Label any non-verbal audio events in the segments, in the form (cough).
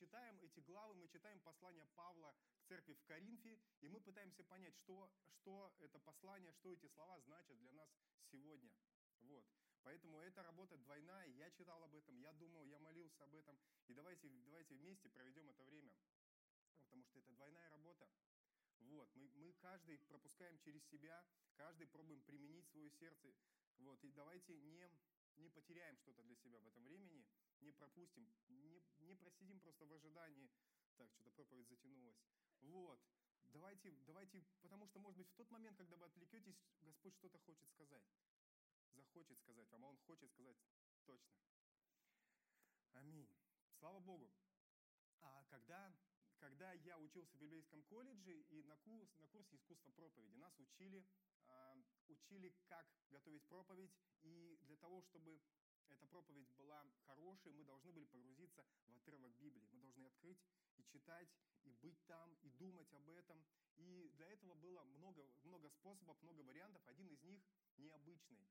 читаем эти главы, мы читаем послание Павла к церкви в Коринфе, и мы пытаемся понять, что, что это послание, что эти слова значат для нас сегодня. Вот. Поэтому эта работа двойная, я читал об этом, я думал, я молился об этом, и давайте, давайте вместе проведем это время, потому что это двойная работа. Вот, мы, мы каждый пропускаем через себя, каждый пробуем применить свое сердце. Вот, и давайте не, не потеряем что-то для себя в этом времени, не пропустим, не, не просидим просто в ожидании, так, что-то проповедь затянулась. Вот, давайте, давайте, потому что, может быть, в тот момент, когда вы отвлекетесь, Господь что-то хочет сказать. Захочет сказать вам, а Он хочет сказать точно. Аминь. Слава Богу. А когда когда я учился в библейском колледже и на, курс, на курсе искусства проповеди, нас учили, э, учили, как готовить проповедь, и для того, чтобы эта проповедь была хорошей, мы должны были погрузиться в отрывок Библии. Мы должны открыть и читать, и быть там, и думать об этом. И для этого было много, много способов, много вариантов. Один из них необычный.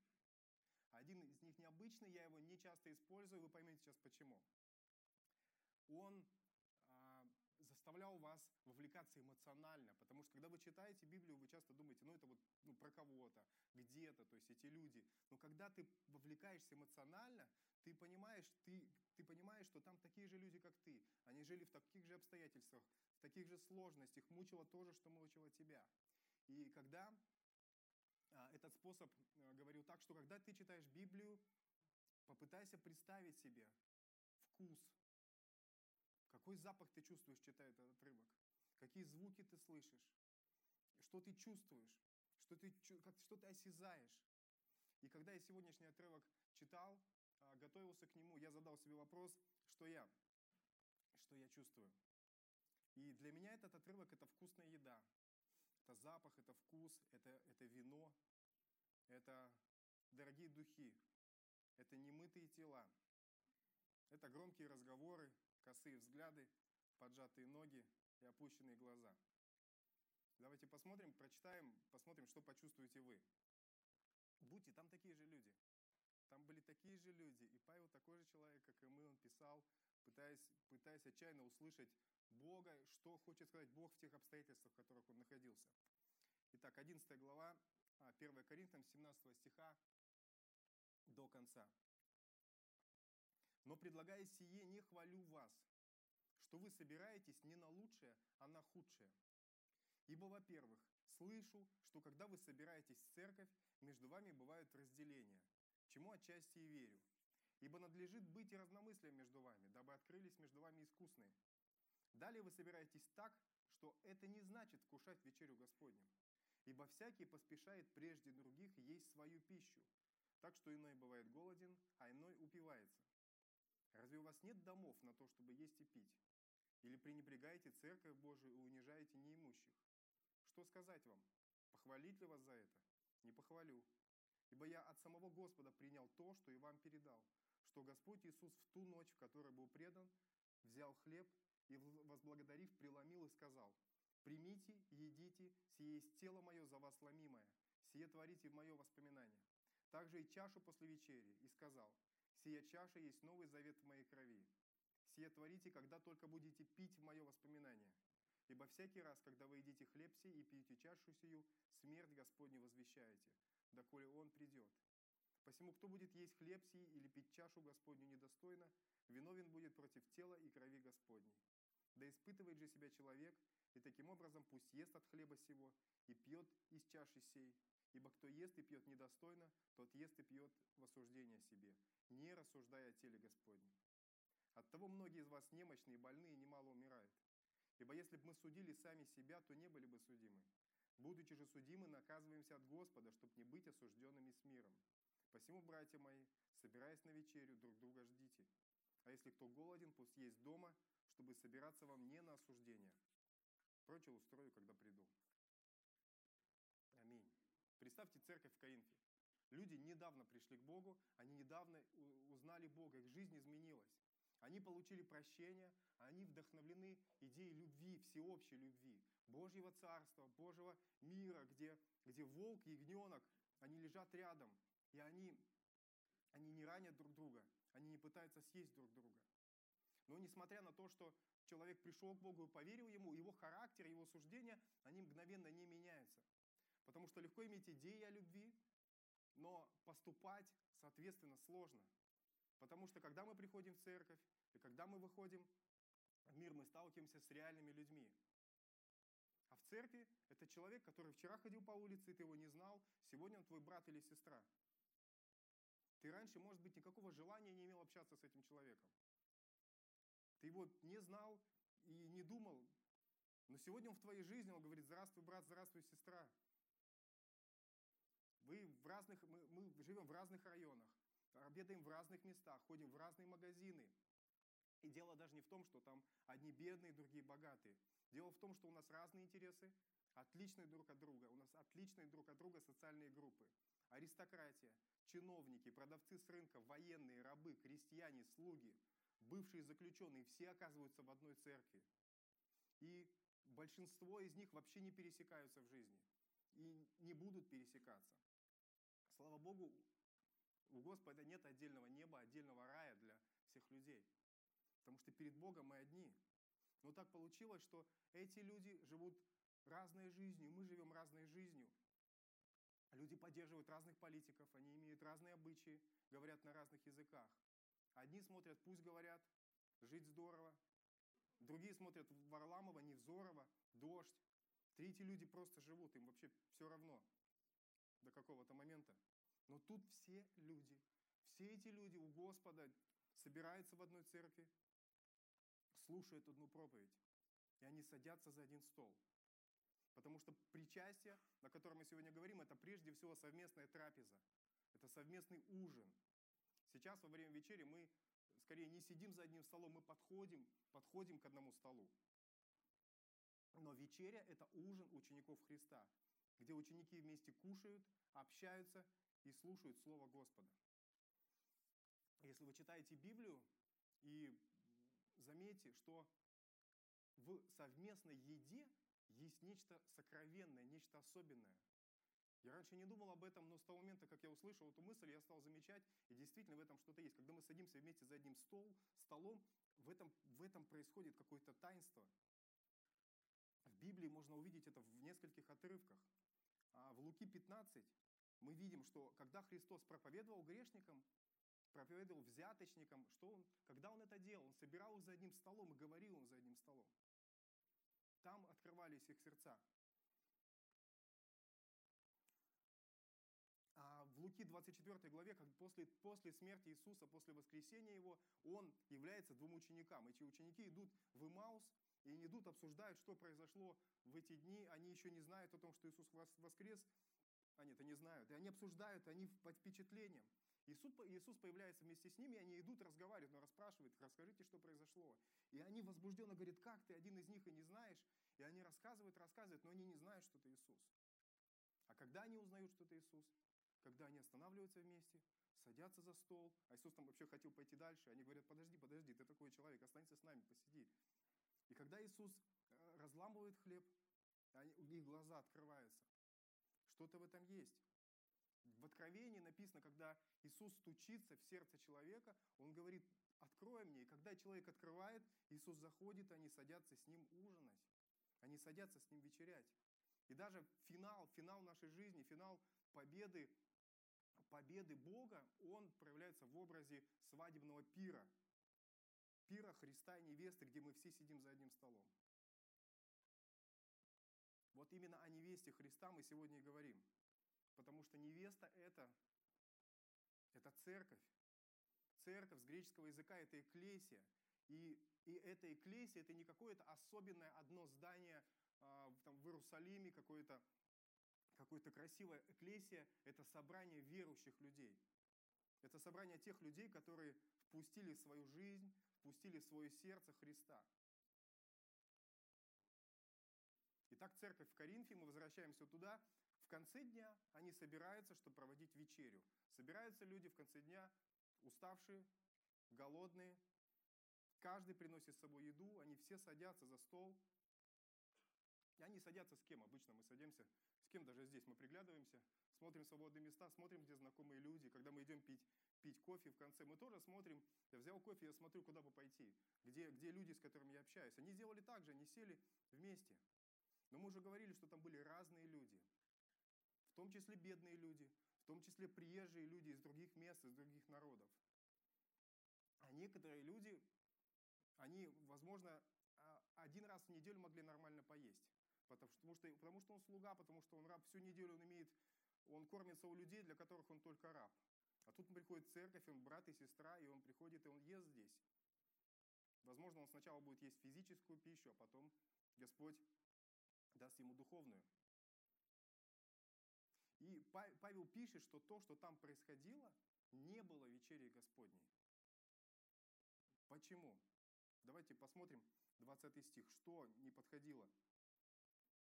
Один из них необычный, я его не часто использую, вы поймете сейчас почему. Он заставлял вас вовлекаться эмоционально, потому что когда вы читаете Библию, вы часто думаете, ну это вот ну, про кого-то, где-то, то есть эти люди. Но когда ты вовлекаешься эмоционально, ты понимаешь, ты, ты понимаешь, что там такие же люди, как ты. Они жили в таких же обстоятельствах, в таких же сложностях, мучило то же, что мучило тебя. И когда а, этот способ, а, говорю так, что когда ты читаешь Библию, попытайся представить себе вкус, какой запах ты чувствуешь, читая этот отрывок? Какие звуки ты слышишь? Что ты чувствуешь? Что ты, как, что ты осязаешь? И когда я сегодняшний отрывок читал, а, готовился к нему, я задал себе вопрос, что я, что я чувствую. И для меня этот отрывок – это вкусная еда. Это запах, это вкус, это, это вино, это дорогие духи, это немытые тела, это громкие разговоры, косые взгляды, поджатые ноги и опущенные глаза. Давайте посмотрим, прочитаем, посмотрим, что почувствуете вы. Будьте там такие же люди. Там были такие же люди. И Павел такой же человек, как и мы, он писал, пытаясь, пытаясь отчаянно услышать Бога, что хочет сказать Бог в тех обстоятельствах, в которых он находился. Итак, 11 глава, 1 а, Коринфянам, 17 стиха до конца. Но предлагая сие, не хвалю вас, что вы собираетесь не на лучшее, а на худшее. Ибо, во-первых, слышу, что когда вы собираетесь в церковь, между вами бывают разделения, чему отчасти и верю. Ибо надлежит быть и разномыслием между вами, дабы открылись между вами искусные. Далее вы собираетесь так, что это не значит вкушать вечерю Господню. Ибо всякий поспешает прежде других есть свою пищу, так что иной бывает голоден, а иной упивается. Вас нет домов на то, чтобы есть и пить? Или пренебрегаете церковь Божию и унижаете неимущих? Что сказать вам? Похвалить ли вас за это? Не похвалю. Ибо я от самого Господа принял то, что и вам передал, что Господь Иисус в ту ночь, в которой был предан, взял хлеб и, возблагодарив, преломил и сказал, «Примите, едите, сие есть тело мое за вас ломимое, сие творите в мое воспоминание». Также и чашу после вечери, и сказал, Сия чаша есть новый завет в моей крови. Сие творите, когда только будете пить в мое воспоминание. Ибо всякий раз, когда вы едите хлеб сей и пьете чашу сию, смерть Господню возвещаете, доколе Он придет. Посему, кто будет есть хлеб сей или пить чашу Господню недостойно, виновен будет против тела и крови Господней. Да испытывает же себя человек, и таким образом пусть ест от хлеба сего и пьет из чаши сей. Ибо кто ест и пьет недостойно, тот ест и пьет в осуждение себе, не рассуждая о теле Господнем. Оттого многие из вас немощные, больные немало умирают. Ибо если бы мы судили сами себя, то не были бы судимы. Будучи же судимы, наказываемся от Господа, чтобы не быть осужденными с миром. Посему, братья мои, собираясь на вечерю, друг друга ждите. А если кто голоден, пусть есть дома, чтобы собираться вам не на осуждение. Прочее устрою, когда приду. Представьте церковь в Коринфе. Люди недавно пришли к Богу, они недавно узнали Бога, их жизнь изменилась. Они получили прощение, они вдохновлены идеей любви, всеобщей любви, Божьего Царства, Божьего мира, где, где волк и ягненок, они лежат рядом, и они, они не ранят друг друга, они не пытаются съесть друг друга. Но несмотря на то, что человек пришел к Богу и поверил Ему, его характер, его суждения, они мгновенно не меняются. Потому что легко иметь идеи о любви, но поступать, соответственно, сложно. Потому что когда мы приходим в церковь, и когда мы выходим в мир, мы сталкиваемся с реальными людьми. А в церкви это человек, который вчера ходил по улице, и ты его не знал, сегодня он твой брат или сестра. Ты раньше, может быть, никакого желания не имел общаться с этим человеком. Ты его не знал и не думал. Но сегодня он в твоей жизни, он говорит, здравствуй, брат, здравствуй, сестра. Вы в разных, мы, мы живем в разных районах, обедаем в разных местах, ходим в разные магазины. И дело даже не в том, что там одни бедные, другие богатые. Дело в том, что у нас разные интересы, отличные друг от друга. У нас отличные друг от друга социальные группы. Аристократия, чиновники, продавцы с рынка, военные, рабы, крестьяне, слуги, бывшие заключенные, все оказываются в одной церкви. И большинство из них вообще не пересекаются в жизни и не будут пересекаться. Слава Богу, у Господа нет отдельного неба, отдельного рая для всех людей. Потому что перед Богом мы одни. Но так получилось, что эти люди живут разной жизнью, мы живем разной жизнью. Люди поддерживают разных политиков, они имеют разные обычаи, говорят на разных языках. Одни смотрят, пусть говорят, жить здорово. Другие смотрят Варламова, Невзорова, дождь. Третьи люди просто живут, им вообще все равно до какого-то момента. Но тут все люди, все эти люди у Господа собираются в одной церкви, слушают одну проповедь, и они садятся за один стол. Потому что причастие, о котором мы сегодня говорим, это прежде всего совместная трапеза. Это совместный ужин. Сейчас во время вечери мы скорее не сидим за одним столом, мы подходим, подходим к одному столу. Но вечеря – это ужин учеников Христа, где ученики вместе кушают, общаются и слушают Слово Господа. Если вы читаете Библию и заметьте, что в совместной еде есть нечто сокровенное, нечто особенное. Я раньше не думал об этом, но с того момента, как я услышал эту мысль, я стал замечать, и действительно в этом что-то есть. Когда мы садимся вместе за одним стол, столом, в этом, в этом происходит какое-то таинство. В Библии можно увидеть это в нескольких отрывках. А в Луки 15 мы видим, что когда Христос проповедовал грешникам, проповедовал взяточникам, что он, когда он это делал, он собирал их за одним столом и говорил им за одним столом. Там открывались их сердца. А в Луки 24 главе, как после, после смерти Иисуса, после воскресения Его, Он является двум ученикам. Эти ученики идут в Имаус, и идут, обсуждают, что произошло в эти дни. Они еще не знают о том, что Иисус воскрес. Они это не знают. И они обсуждают, они под впечатлением. Иисус, Иисус появляется вместе с ними, и они идут, разговаривают, но расспрашивают, расскажите, что произошло. И они возбужденно говорят, как ты один из них и не знаешь? И они рассказывают, рассказывают, но они не знают, что это Иисус. А когда они узнают, что это Иисус? Когда они останавливаются вместе, садятся за стол, а Иисус там вообще хотел пойти дальше, они говорят, подожди, подожди, ты такой человек, останься с нами, посиди. И когда Иисус э, разламывает хлеб, они, их глаза открываются. Что-то в этом есть. В Откровении написано, когда Иисус стучится в сердце человека, Он говорит, открой мне. И когда человек открывает, Иисус заходит, они садятся с Ним ужинать. Они садятся с Ним вечерять. И даже финал, финал нашей жизни, финал победы, победы Бога, он проявляется в образе свадебного пира. Пира Христа и невесты, где мы все сидим за одним столом. Вот именно невесте Христа мы сегодня и говорим. Потому что невеста это, это церковь. Церковь с греческого языка это эклесия. И, и эта эклесия это не какое-то особенное одно здание а, там, в Иерусалиме, какое-то какое-то красивое эклесия, это собрание верующих людей. Это собрание тех людей, которые впустили в свою жизнь, впустили в свое сердце Христа. Итак, церковь в Коринфе, мы возвращаемся туда, конце дня они собираются, чтобы проводить вечерю. Собираются люди в конце дня, уставшие, голодные. Каждый приносит с собой еду, они все садятся за стол. И они садятся с кем? Обычно мы садимся с кем даже здесь. Мы приглядываемся, смотрим свободные места, смотрим, где знакомые люди. Когда мы идем пить пить кофе в конце. Мы тоже смотрим, я взял кофе, я смотрю, куда бы пойти, где, где люди, с которыми я общаюсь. Они сделали так же, они сели вместе. Но мы уже говорили, что там были разные люди, в том числе бедные люди, в том числе приезжие люди из других мест, из других народов. А некоторые люди, они, возможно, а, один раз в неделю могли нормально поесть. Потому что, потому что он слуга, потому что он раб. Всю неделю он имеет, он кормится у людей, для которых он только раб. А тут приходит церковь, он брат и сестра, и он приходит, и он ест здесь. Возможно, он сначала будет есть физическую пищу, а потом Господь даст ему духовную. И Павел пишет, что то, что там происходило, не было вечерей Господней. Почему? Давайте посмотрим 20 стих. Что не подходило?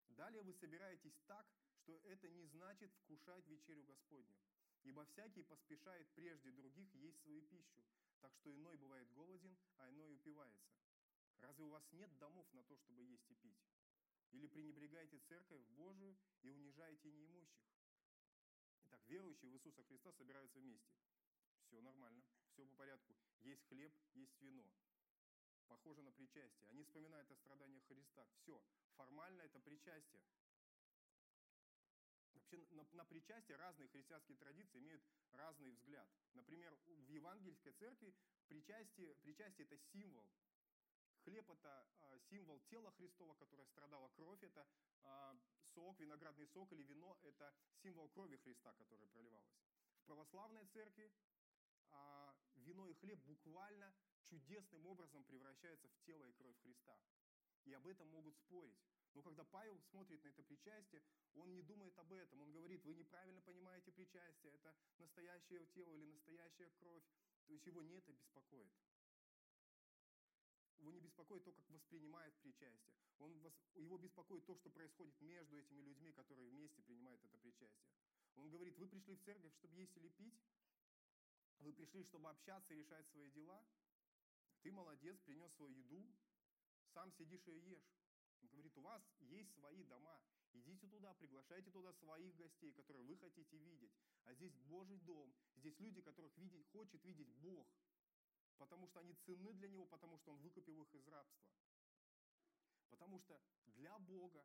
Далее вы собираетесь так, что это не значит вкушать вечерю Господню. Ибо всякий поспешает прежде других есть свою пищу, так что иной бывает голоден, а иной упивается. Разве у вас нет домов на то, чтобы есть и пить? Или пренебрегаете церковь Божию и унижаете неимущих? Итак, верующие в Иисуса Христа собираются вместе. Все нормально, все по порядку. Есть хлеб, есть вино. Похоже на причастие. Они вспоминают о страданиях Христа. Все, формально это причастие. Вообще на, на причастие разные христианские традиции имеют разный взгляд. Например, в евангельской церкви причастие, причастие – это символ. Хлеб – это э, символ тела Христова, которое страдало. Кровь – это э, сок, виноградный сок или вино – это символ крови Христа, которая проливалась. В православной церкви э, вино и хлеб буквально чудесным образом превращаются в тело и кровь Христа. И об этом могут спорить. Но когда Павел смотрит на это причастие, он не думает об этом. Он говорит, вы неправильно понимаете причастие, это настоящее тело или настоящая кровь. То есть его не это беспокоит. Его не беспокоит то, как воспринимает причастие. Он, его беспокоит то, что происходит между этими людьми, которые вместе принимают это причастие. Он говорит, вы пришли в церковь, чтобы есть или пить? Вы пришли, чтобы общаться и решать свои дела? Ты молодец, принес свою еду, сам сидишь и ешь. Он говорит, у вас есть свои дома. Идите туда, приглашайте туда своих гостей, которые вы хотите видеть. А здесь Божий дом. Здесь люди, которых видеть, хочет видеть Бог. Потому что они ценны для Него, потому что Он выкупил их из рабства. Потому что для Бога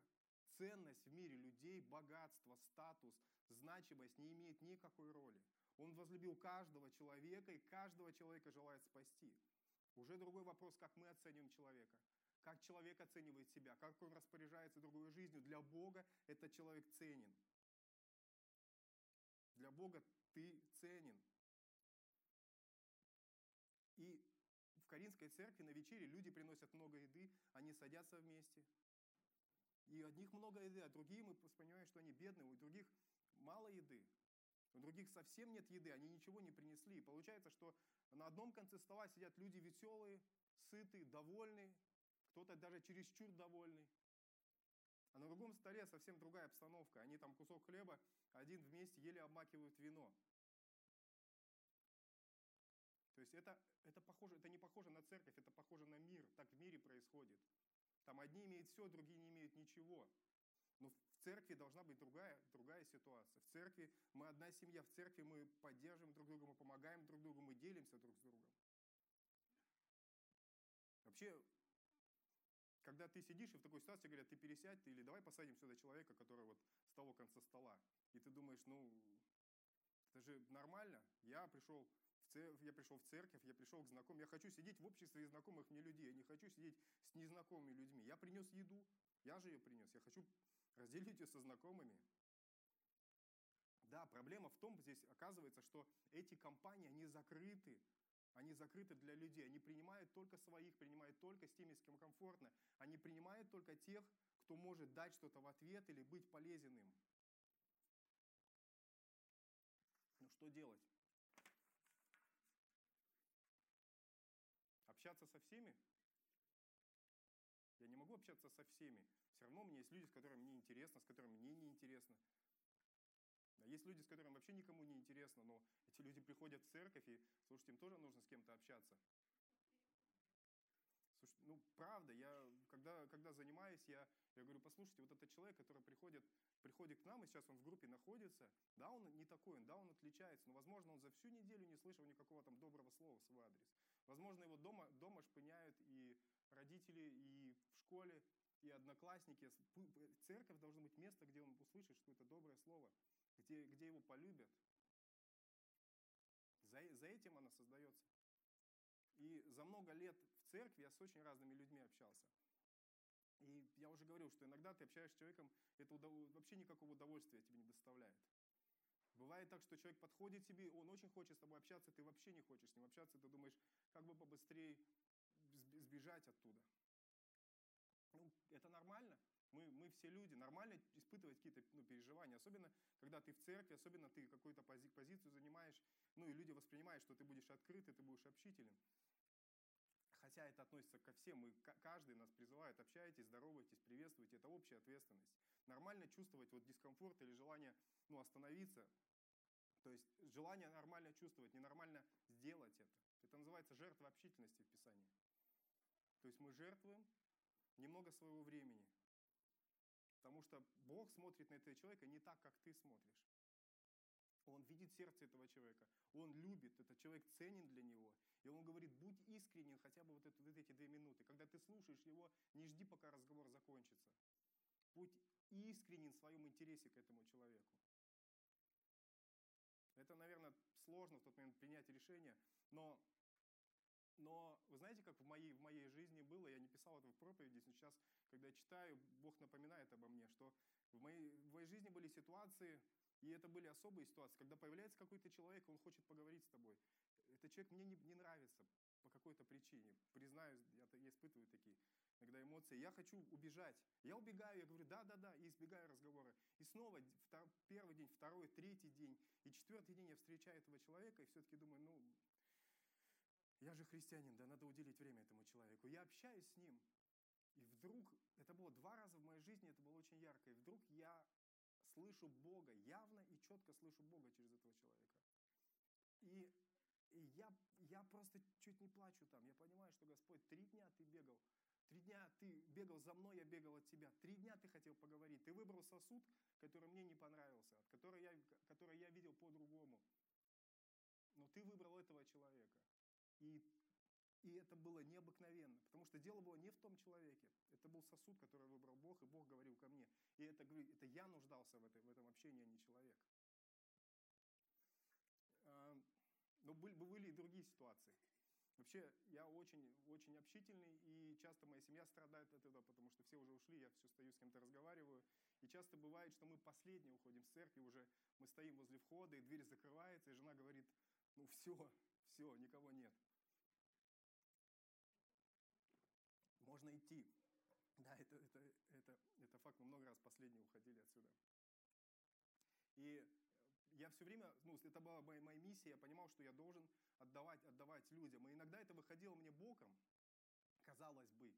ценность в мире людей, богатство, статус, значимость не имеет никакой роли. Он возлюбил каждого человека, и каждого человека желает спасти. Уже другой вопрос, как мы оцениваем человека как человек оценивает себя, как он распоряжается другой жизнью. Для Бога этот человек ценен. Для Бога ты ценен. И в Каринской церкви на вечере люди приносят много еды, они садятся вместе. И одних много еды, а другие мы понимаем, что они бедные, у других мало еды. У других совсем нет еды, они ничего не принесли. И получается, что на одном конце стола сидят люди веселые, сытые, довольные, кто-то даже чересчур довольный. А на другом столе совсем другая обстановка. Они там кусок хлеба, один вместе еле обмакивают вино. То есть это, это, похоже, это не похоже на церковь, это похоже на мир. Так в мире происходит. Там одни имеют все, другие не имеют ничего. Но в церкви должна быть другая, другая ситуация. В церкви мы одна семья, в церкви мы поддерживаем друг друга, мы помогаем друг другу, мы делимся друг с другом. Вообще когда ты сидишь и в такой ситуации говорят, ты пересядь, или давай посадим сюда человека, который вот с того конца стола. И ты думаешь, ну, это же нормально. Я пришел церковь, я пришел в церковь, я пришел к знакомым. Я хочу сидеть в обществе знакомых мне людей. Я не хочу сидеть с незнакомыми людьми. Я принес еду, я же ее принес. Я хочу разделить ее со знакомыми. Да, проблема в том, здесь оказывается, что эти компании, они закрыты они закрыты для людей. Они принимают только своих, принимают только с теми, с кем комфортно. Они принимают только тех, кто может дать что-то в ответ или быть полезен им. Ну что делать? Общаться со всеми? Я не могу общаться со всеми. Все равно у меня есть люди, с которыми мне интересно, с которыми мне не интересно. Есть люди, с которыми вообще никому не интересно, но эти люди приходят в церковь, и, слушайте, им тоже нужно с кем-то общаться. Слушайте, ну, правда, я, когда, когда занимаюсь, я, я говорю, послушайте, вот этот человек, который приходит, приходит к нам, и сейчас он в группе находится, да, он не такой, да, он отличается, но, возможно, он за всю неделю не слышал никакого там доброго слова в свой адрес. Возможно, его дома, дома шпыняют и родители, и в школе, и одноклассники. Церковь должна быть место, где он услышит, что это доброе слово, где, где его полюбят. За, за этим она создается. И за много лет в церкви я с очень разными людьми общался. И я уже говорил, что иногда ты общаешься с человеком, это удов... вообще никакого удовольствия тебе не доставляет. Бывает так, что человек подходит тебе, он очень хочет с тобой общаться, ты вообще не хочешь с ним общаться, ты думаешь, как бы побыстрее сбежать оттуда. Ну, это нормально. Мы, мы все люди. Нормально испытывать какие-то ну, переживания. Особенно, когда ты в церкви, особенно ты какую-то пози позицию занимаешь, ну и люди воспринимают, что ты будешь открытый, ты будешь общителен. Хотя это относится ко всем. Мы, каждый нас призывает, общайтесь, здоровайтесь, приветствуйте. Это общая ответственность. Нормально чувствовать вот дискомфорт или желание ну, остановиться. То есть желание нормально чувствовать, ненормально сделать это. Это называется жертва общительности в Писании. То есть мы жертвуем немного своего времени. Потому что Бог смотрит на этого человека не так, как ты смотришь. Он видит сердце этого человека. Он любит, этот человек ценен для него. И он говорит, будь искренен хотя бы вот, это, вот эти две минуты. Когда ты слушаешь его, не жди, пока разговор закончится. Будь искренен в своем интересе к этому человеку. Сложно в тот момент принять решение, но но вы знаете, как в моей, в моей жизни было, я не писал это в проповеди, сейчас, когда я читаю, Бог напоминает обо мне, что в моей, в моей жизни были ситуации, и это были особые ситуации, когда появляется какой-то человек, он хочет поговорить с тобой. Этот человек мне не, не нравится по какой-то причине. Признаюсь, я, я испытываю такие иногда эмоции. Я хочу убежать. Я убегаю, я говорю, да-да-да, и избегаю разговора. И снова втор, первый день, второй, третий день, и четвертый день я встречаю этого человека, и все-таки думаю, ну, я же христианин, да, надо уделить время этому человеку. Я общаюсь с ним, и вдруг, это было два раза в моей жизни, это было очень ярко, и вдруг я слышу Бога, явно и четко слышу Бога через этого человека. И, и я, я просто чуть не плачу там. Я понимаю, что Господь, три дня ты бегал, три дня ты бегал за мной, я бегал от тебя, три дня ты хотел поговорить. Ты выбрал сосуд, который мне не понравился, который я, который я видел по-другому. Но ты выбрал этого человека. И, и это было необыкновенно, потому что дело было не в том человеке. Это был сосуд, который выбрал Бог, и Бог говорил ко мне. И это, это я нуждался в, этой, в этом общении, а не человек. А, но были, были и другие ситуации. Вообще, я очень, очень общительный, и часто моя семья страдает от этого, потому что все уже ушли, я все стою с кем-то разговариваю. И часто бывает, что мы последние уходим с церкви, уже мы стоим возле входа, и дверь закрывается, и жена говорит, ну все, все, никого нет. можно идти. Да, это, это, это, это факт, мы много раз последние уходили отсюда. И я все время, ну, это была моя, моя миссия, я понимал, что я должен отдавать, отдавать людям. И иногда это выходило мне боком, казалось бы.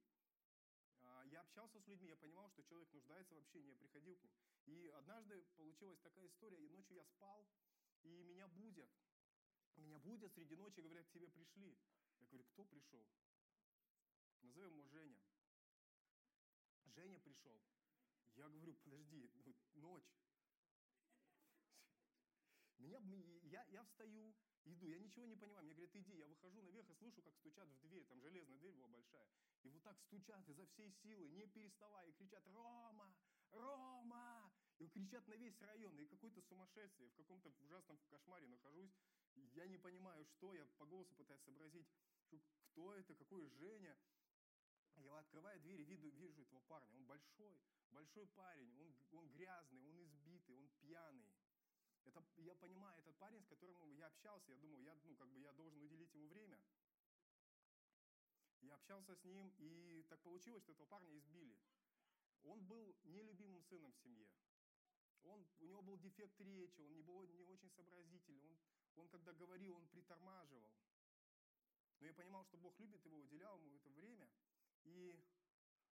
А, я общался с людьми, я понимал, что человек нуждается в общении, я приходил к ним. И однажды получилась такая история, и ночью я спал, и меня будят. Меня будят среди ночи, говорят, к тебе пришли. Я говорю, кто пришел? Назовем его Женя. Женя пришел. Я говорю, подожди, ну, ночь. Меня, я, я встаю, иду, я ничего не понимаю. Мне говорят, иди. Я выхожу наверх и слышу, как стучат в дверь. Там железная дверь была большая. И вот так стучат изо всей силы, не переставая, и кричат, Рома, Рома! И кричат на весь район. И какое-то сумасшествие. В каком-то ужасном кошмаре нахожусь. Я не понимаю, что. Я по голосу пытаюсь сообразить, кто это, какой Женя. Я открываю дверь и вижу этого парня. Он большой, большой парень, он, он грязный, он избитый, он пьяный. Это, я понимаю, этот парень, с которым я общался, я думал, я, ну, как бы я должен уделить ему время. Я общался с ним, и так получилось, что этого парня избили. Он был нелюбимым сыном в семье. Он, у него был дефект речи, он не был не очень сообразительный. Он, он, когда говорил, он притормаживал. Но я понимал, что Бог любит его, уделял ему это время – и,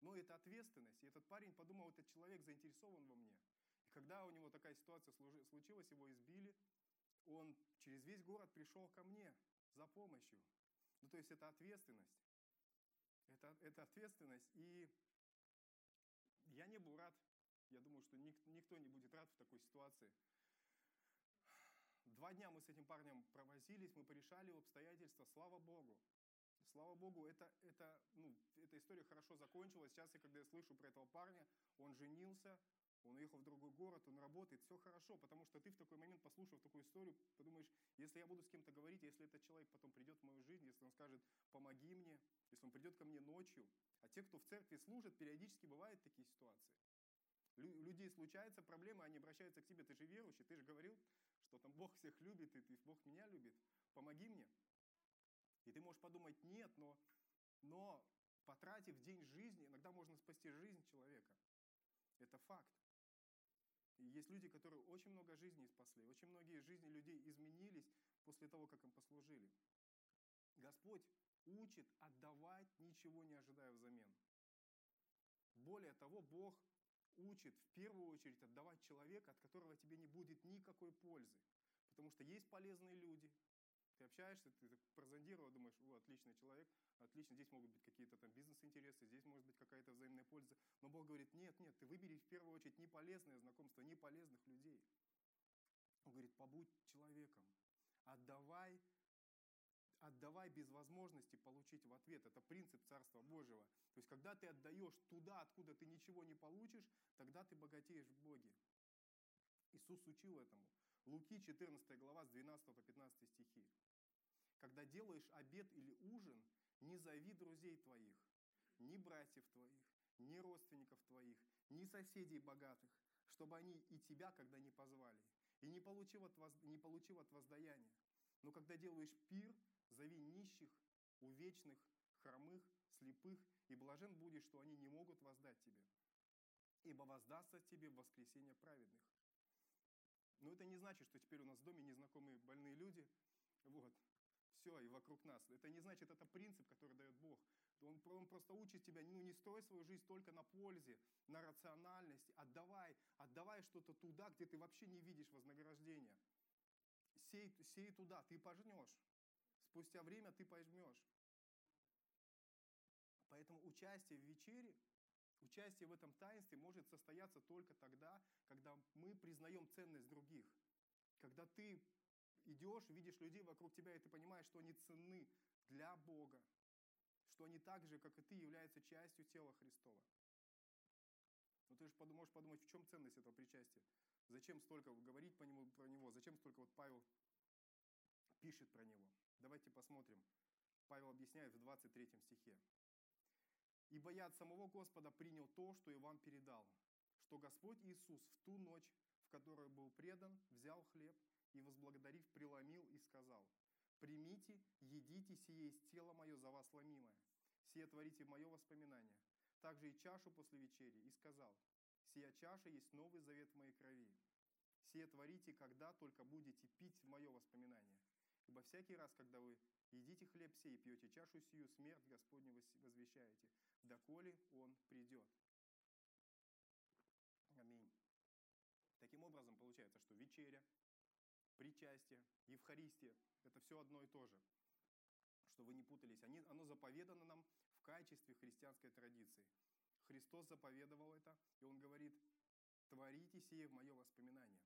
но это ответственность. И этот парень подумал, этот человек заинтересован во мне. И когда у него такая ситуация случилась, его избили, он через весь город пришел ко мне за помощью. Ну, то есть это ответственность. Это, это ответственность. И Я думаю, что ник- никто не будет рад в такой ситуации. Два дня мы с этим парнем провозились, мы порешали обстоятельства, слава Богу. Слава Богу, это, это, ну, эта история хорошо закончилась. Сейчас, я, когда я слышу про этого парня, он женился, он уехал в другой город, он работает, все хорошо, потому что ты в такой момент, послушав такую историю, подумаешь, если я буду с кем-то говорить, если этот человек потом придет в мою жизнь, если он скажет, помоги мне, если он придет ко мне ночью, а те, кто в церкви служит, периодически бывают такие ситуации. У людей случаются проблемы, они обращаются к тебе, ты же верующий, ты же говорил, что там Бог всех любит, и Бог меня любит, помоги мне. И ты можешь подумать, нет, но, но потратив день жизни, иногда можно спасти жизнь человека. Это факт. Есть люди, которые очень много жизней спасли, очень многие жизни людей изменились после того, как им послужили. Господь учит отдавать, ничего не ожидая взамен. Более того, Бог учит в первую очередь отдавать человека, от которого тебе не будет никакой пользы. Потому что есть полезные люди, ты общаешься, ты прозондировал, думаешь, о, отличный человек, отлично, здесь могут быть какие-то там бизнес-интересы, здесь может быть какая-то взаимная польза. Но Бог говорит, нет, нет, ты выбери в первую очередь не полезное знакомство, не людей. Он говорит, побудь человеком, отдавай, отдавай без возможности получить в ответ. Это принцип Царства Божьего. То есть, когда ты отдаешь туда, откуда ты ничего не получишь, тогда ты богатеешь в Боге. Иисус учил этому. Луки 14 глава с 12 по 15 стихи. Делаешь обед или ужин, не зови друзей твоих, ни братьев твоих, ни родственников твоих, ни соседей богатых, чтобы они и тебя, когда не позвали, и не получив от, воз... не получив от воздаяния. Но когда делаешь пир, зови нищих, увечных, хромых, слепых, и блажен будешь, что они не могут воздать тебе. Ибо воздастся тебе в воскресенье праведных. Но это не значит, что теперь у нас в доме незнакомые больные люди. Вот все, и вокруг нас. Это не значит, это принцип, который дает Бог. Он, он просто учит тебя, ну не строй свою жизнь только на пользе, на рациональности. Отдавай, отдавай что-то туда, где ты вообще не видишь вознаграждения. Сей, сей туда, ты пожнешь. Спустя время ты пожмешь. Поэтому участие в вечере, участие в этом таинстве может состояться только тогда, когда мы признаем ценность других. Когда ты идешь, видишь людей вокруг тебя, и ты понимаешь, что они ценны для Бога, что они так же, как и ты, являются частью тела Христова. Но ты же можешь подумать, в чем ценность этого причастия? Зачем столько говорить по нему, про него? Зачем столько вот Павел пишет про него? Давайте посмотрим. Павел объясняет в 23 стихе. «Ибо я от самого Господа принял то, что и вам передал, что Господь Иисус в ту ночь, в которую был предан, взял хлеб и, возблагодарив, преломил и сказал, «Примите, едите, сие есть тело мое за вас ломимое, сие творите мое воспоминание». Также и чашу после вечери, и сказал, «Сия чаша есть новый завет в моей крови. Сие творите, когда только будете пить мое воспоминание. Ибо всякий раз, когда вы едите хлеб сей и пьете чашу сию, смерть Господню возвещаете, доколе Он придет». Аминь. Таким образом, получается, что вечеря – причастие, Евхаристия – это все одно и то же, что вы не путались. Они, оно заповедано нам в качестве христианской традиции. Христос заповедовал это, и Он говорит, творите сие в мое воспоминание.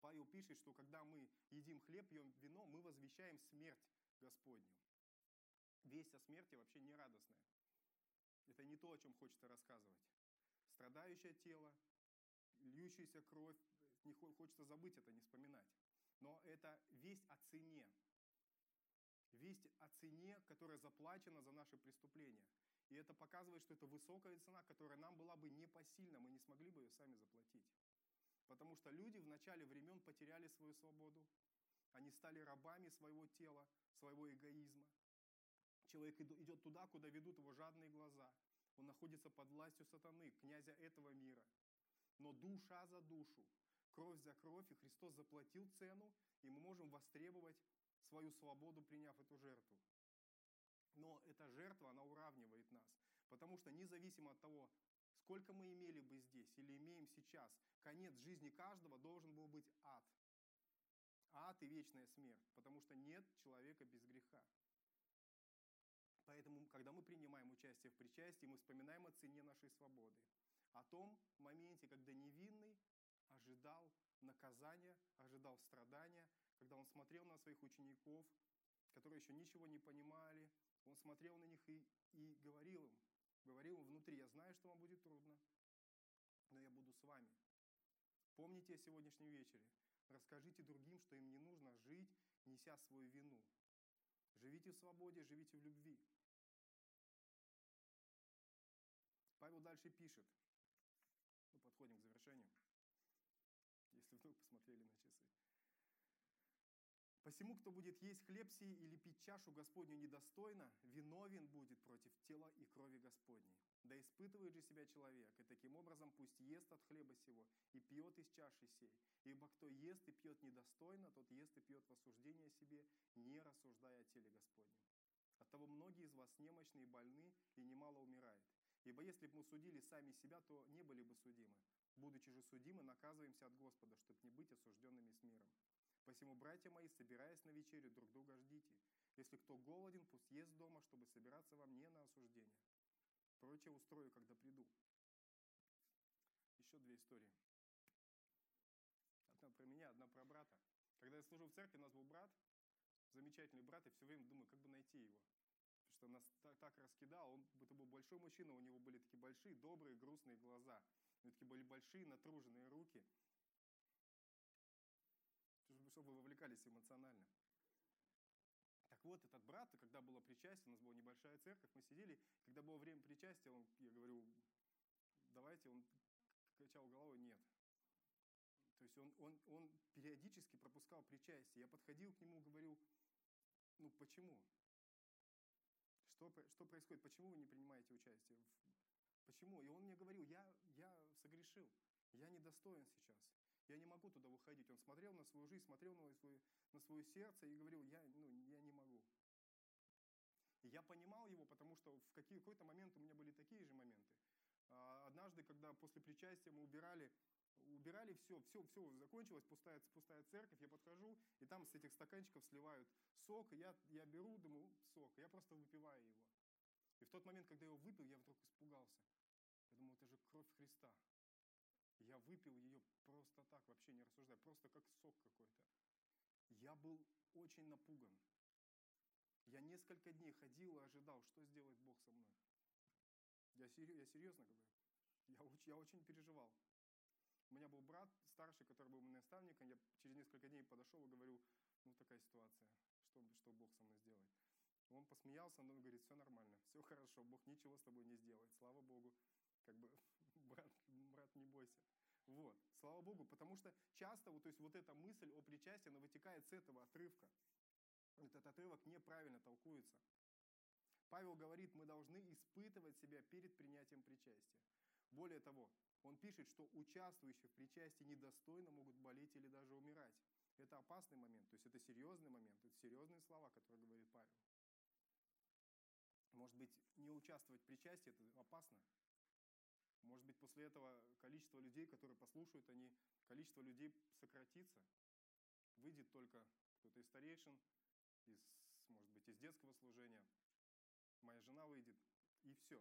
Павел пишет, что когда мы едим хлеб, пьем вино, мы возвещаем смерть Господню. Весть о смерти вообще не радостная. Это не то, о чем хочется рассказывать. Страдающее тело, льющаяся кровь, не хочется забыть это, не вспоминать. Но это весть о цене. Весть о цене, которая заплачена за наши преступления. И это показывает, что это высокая цена, которая нам была бы непосильна, мы не смогли бы ее сами заплатить. Потому что люди в начале времен потеряли свою свободу, они стали рабами своего тела, своего эгоизма. Человек идет туда, куда ведут его жадные глаза. Он находится под властью сатаны, князя этого мира. Но душа за душу, кровь за кровь, и Христос заплатил цену, и мы можем востребовать свою свободу, приняв эту жертву. Но эта жертва, она уравнивает нас, потому что независимо от того, сколько мы имели бы здесь или имеем сейчас, конец жизни каждого должен был быть ад. Ад и вечная смерть, потому что нет человека без греха. Поэтому, когда мы принимаем участие в причастии, мы вспоминаем о цене нашей свободы. о том моменте, когда невинный ожидал наказания, ожидал страдания, когда он смотрел на своих учеников, которые еще ничего не понимали, он смотрел на них и, и говорил им, говорил им внутри, я знаю, что вам будет трудно, но я буду с вами. Помните о сегодняшнем вечере. Расскажите другим, что им не нужно жить, неся свою вину. Живите в свободе, живите в любви. Павел дальше пишет. Мы подходим к завершению, если вдруг посмотрели на часы. Посему, кто будет есть хлеб сей или пить чашу Господню недостойно, виновен будет против тела и крови Господней. Да испытывает же себя человек, и таким образом пусть ест от хлеба сего и пьет из чаши сей. Ибо кто ест и пьет недостойно, тот ест и пьет в осуждение себе, не рассуждая о теле Господнем. Оттого многие из вас немощны и больны, и немало умирает. Ибо если бы мы судили сами себя, то не были бы судимы. Будучи же судимы, наказываемся от Господа, чтобы не быть осужденными с миром. Посему, братья мои, собираясь на вечерю, друг друга ждите. Если кто голоден, пусть ест дома, чтобы собираться вам не на осуждение. Прочее устрою, когда приду. Еще две истории. Одна про меня, одна про брата. Когда я служил в церкви, у нас был брат, замечательный брат, и все время думаю, как бы найти его. Потому что нас так, так раскидал, он, это был большой мужчина, у него были такие большие, добрые, грустные глаза. У него такие были большие, натруженные руки вовлекались эмоционально. Так вот, этот брат, когда было причастие, у нас была небольшая церковь, мы сидели, когда было время причастия, он, я говорю, давайте, он качал головой, нет. То есть он, он, он периодически пропускал причастие. Я подходил к нему, говорю, ну почему? Что, что происходит? Почему вы не принимаете участие? Почему? И он мне говорил, я, я согрешил, я недостоин сейчас. Я не могу туда выходить. Он смотрел на свою жизнь, смотрел на свое, на свое сердце и говорил, я, ну, я не могу. И я понимал его, потому что в какой-то момент у меня были такие же моменты. А, однажды, когда после причастия мы убирали, убирали все, все, все, закончилось, пустая, пустая церковь, я подхожу, и там с этих стаканчиков сливают сок, и я, я беру, думаю, сок, я просто выпиваю его. И в тот момент, когда я его выпил, я вдруг испугался. Я думал, это же кровь Христа. Я выпил ее просто так, вообще не рассуждая, просто как сок какой-то. Я был очень напуган. Я несколько дней ходил и ожидал, что сделает Бог со мной. Я, я серьезно говорю. Я, я очень переживал. У меня был брат старший, который был моим наставником. Я через несколько дней подошел и говорю, ну такая ситуация, что, что Бог со мной сделает. Он посмеялся, но говорит, все нормально, все хорошо, Бог ничего с тобой не сделает. Слава Богу, как бы, не бойся. Вот, слава Богу, потому что часто вот, то есть вот эта мысль о причастии, она вытекает с этого отрывка. Этот отрывок неправильно толкуется. Павел говорит, мы должны испытывать себя перед принятием причастия. Более того, он пишет, что участвующие в причастии недостойно могут болеть или даже умирать. Это опасный момент, то есть это серьезный момент, это серьезные слова, которые говорит Павел. Может быть, не участвовать в причастии, это опасно. Может быть, после этого количество людей, которые послушают, они, количество людей сократится. Выйдет только кто-то из старейшин, из, может быть, из детского служения. Моя жена выйдет, и все.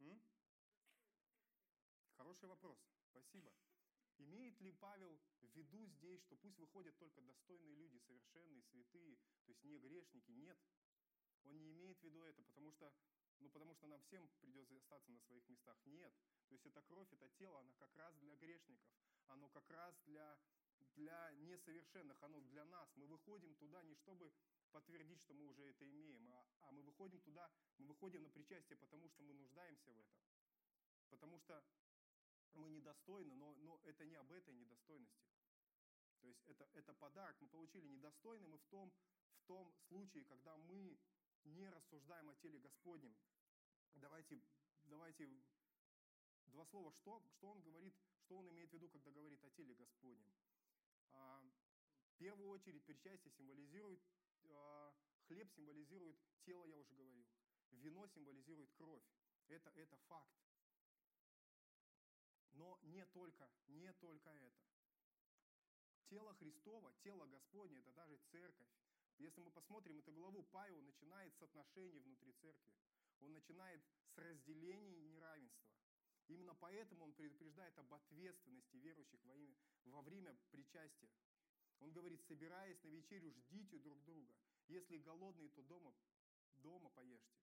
М? Хороший вопрос. Спасибо. Имеет ли Павел в виду здесь, что пусть выходят только достойные люди, совершенные, святые, то есть не грешники? Нет. Он не имеет в виду это, потому что ну, потому что нам всем придется остаться на своих местах. Нет. То есть эта кровь, это тело, оно как раз для грешников. Оно как раз для, для несовершенных, оно для нас. Мы выходим туда не чтобы подтвердить, что мы уже это имеем, а, а мы выходим туда, мы выходим на причастие, потому что мы нуждаемся в этом. Потому что мы недостойны, но, но это не об этой недостойности. То есть это, это подарок. Мы получили недостойны мы в том, в том случае, когда мы не рассуждаем о теле Господнем. Давайте, давайте два слова, что, что он говорит, что он имеет в виду, когда говорит о теле Господнем. А, в первую очередь причастие символизирует, а, хлеб символизирует тело, я уже говорил. Вино символизирует кровь. Это, это факт. Но не только, не только это. Тело Христово, тело Господне, это даже церковь. Если мы посмотрим эту главу, Павел начинает с отношений внутри церкви. Он начинает с разделения и неравенства. Именно поэтому он предупреждает об ответственности верующих во, имя, во время причастия. Он говорит, собираясь на вечерю, ждите друг друга. Если голодные, то дома, дома поешьте.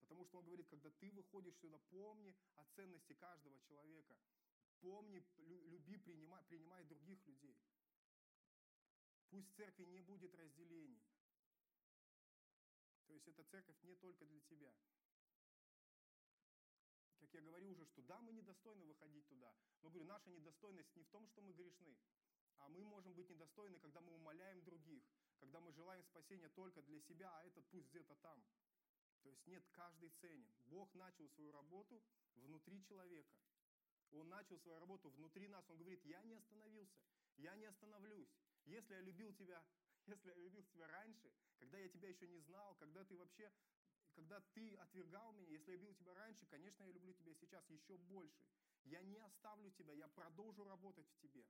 Потому что он говорит, когда ты выходишь сюда, помни о ценности каждого человека. Помни, люби, принимай, принимай других людей. Пусть в церкви не будет разделений. То есть эта церковь не только для тебя. Как я говорю уже, что да, мы недостойны выходить туда. Но говорю, наша недостойность не в том, что мы грешны, а мы можем быть недостойны, когда мы умоляем других, когда мы желаем спасения только для себя, а этот пусть где-то там. То есть нет, каждый ценен. Бог начал свою работу внутри человека. Он начал свою работу внутри нас. Он говорит, я не остановился, я не остановлюсь. Если я любил тебя, (laughs) если я любил тебя раньше, когда я тебя еще не знал, когда ты вообще, когда ты отвергал меня, если я любил тебя раньше, конечно, я люблю тебя сейчас еще больше. Я не оставлю тебя, я продолжу работать в тебе.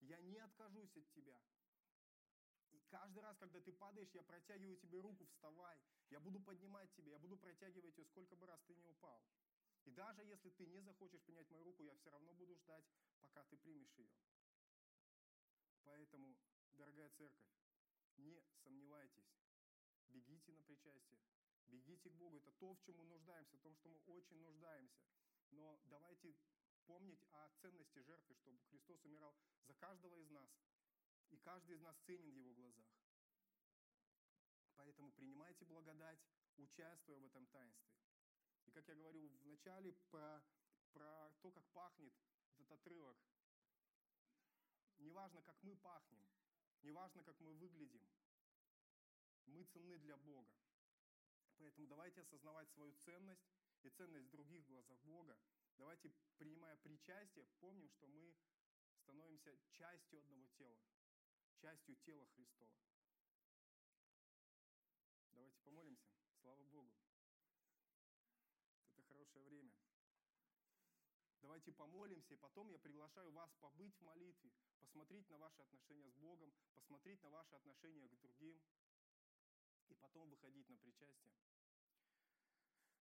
Я не откажусь от тебя. И каждый раз, когда ты падаешь, я протягиваю тебе руку, вставай. Я буду поднимать тебя, я буду протягивать ее, сколько бы раз ты не упал. И даже если ты не захочешь принять мою руку, я все равно буду ждать, пока ты примешь ее. Поэтому, дорогая церковь, не сомневайтесь, бегите на причастие, бегите к Богу. Это то, в чем мы нуждаемся, в том, что мы очень нуждаемся. Но давайте помнить о ценности жертвы, чтобы Христос умирал за каждого из нас. И каждый из нас ценен в Его глазах. Поэтому принимайте благодать, участвуя в этом таинстве. И как я говорил в начале про, про то, как пахнет этот отрывок. Неважно, как мы пахнем, неважно, как мы выглядим, мы ценны для Бога. Поэтому давайте осознавать свою ценность и ценность других в глазах Бога. Давайте, принимая причастие, помним, что мы становимся частью одного тела, частью тела Христова. Давайте помолимся. Слава Богу. Это хорошее время. Давайте помолимся, и потом я приглашаю вас побыть в молитве, посмотреть на ваши отношения с Богом, посмотреть на ваши отношения к другим, и потом выходить на причастие.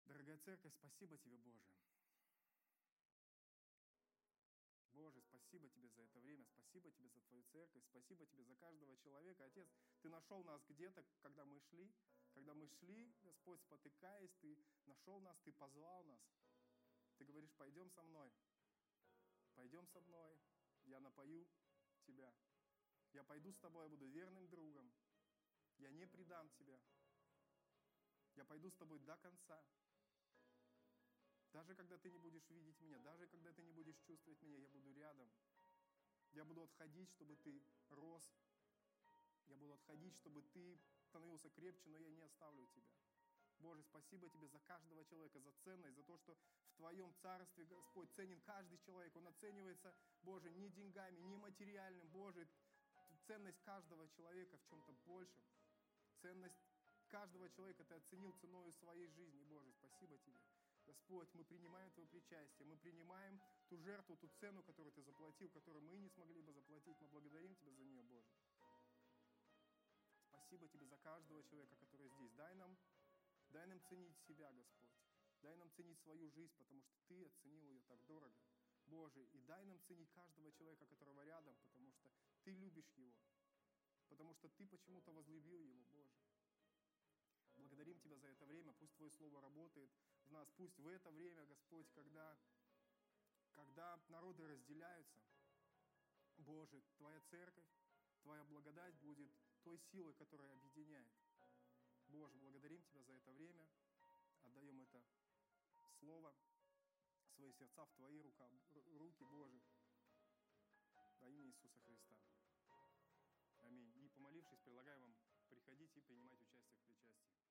Дорогая церковь, спасибо тебе, Боже. Боже, спасибо тебе за это время, спасибо тебе за твою церковь, спасибо тебе за каждого человека. Отец, ты нашел нас где-то, когда мы шли, когда мы шли, Господь, спотыкаясь, ты нашел нас, ты позвал нас. Ты говоришь, пойдем со мной, пойдем со мной, я напою тебя. Я пойду с тобой, я буду верным другом. Я не предам тебя. Я пойду с тобой до конца. Даже когда ты не будешь видеть меня, даже когда ты не будешь чувствовать меня, я буду рядом. Я буду отходить, чтобы ты рос. Я буду отходить, чтобы ты становился крепче, но я не оставлю тебя. Боже, спасибо тебе за каждого человека, за ценность, за то, что в Твоем Царстве, Господь, ценен каждый человек. Он оценивается, Боже, не деньгами, не материальным. Боже, ценность каждого человека в чем-то большем. Ценность каждого человека Ты оценил ценой своей жизни. Боже, спасибо Тебе. Господь, мы принимаем Твое причастие, мы принимаем ту жертву, ту цену, которую Ты заплатил, которую мы не смогли бы заплатить. Мы благодарим Тебя за нее, Боже. Спасибо Тебе за каждого человека, который здесь. Дай нам, дай нам ценить себя, Господь. Дай нам ценить свою жизнь, потому что Ты оценил ее так дорого. Боже, и дай нам ценить каждого человека, которого рядом, потому что Ты любишь его, потому что Ты почему-то возлюбил его, Боже. Благодарим Тебя за это время, пусть Твое Слово работает в нас, пусть в это время, Господь, когда, когда народы разделяются, Боже, Твоя церковь, Твоя благодать будет той силой, которая объединяет. Боже, благодарим Тебя за это время, отдаем это Слово, свои сердца в Твои рука, руки, Боже, во имя Иисуса Христа. Аминь. И помолившись, предлагаю вам приходить и принимать участие в причастии.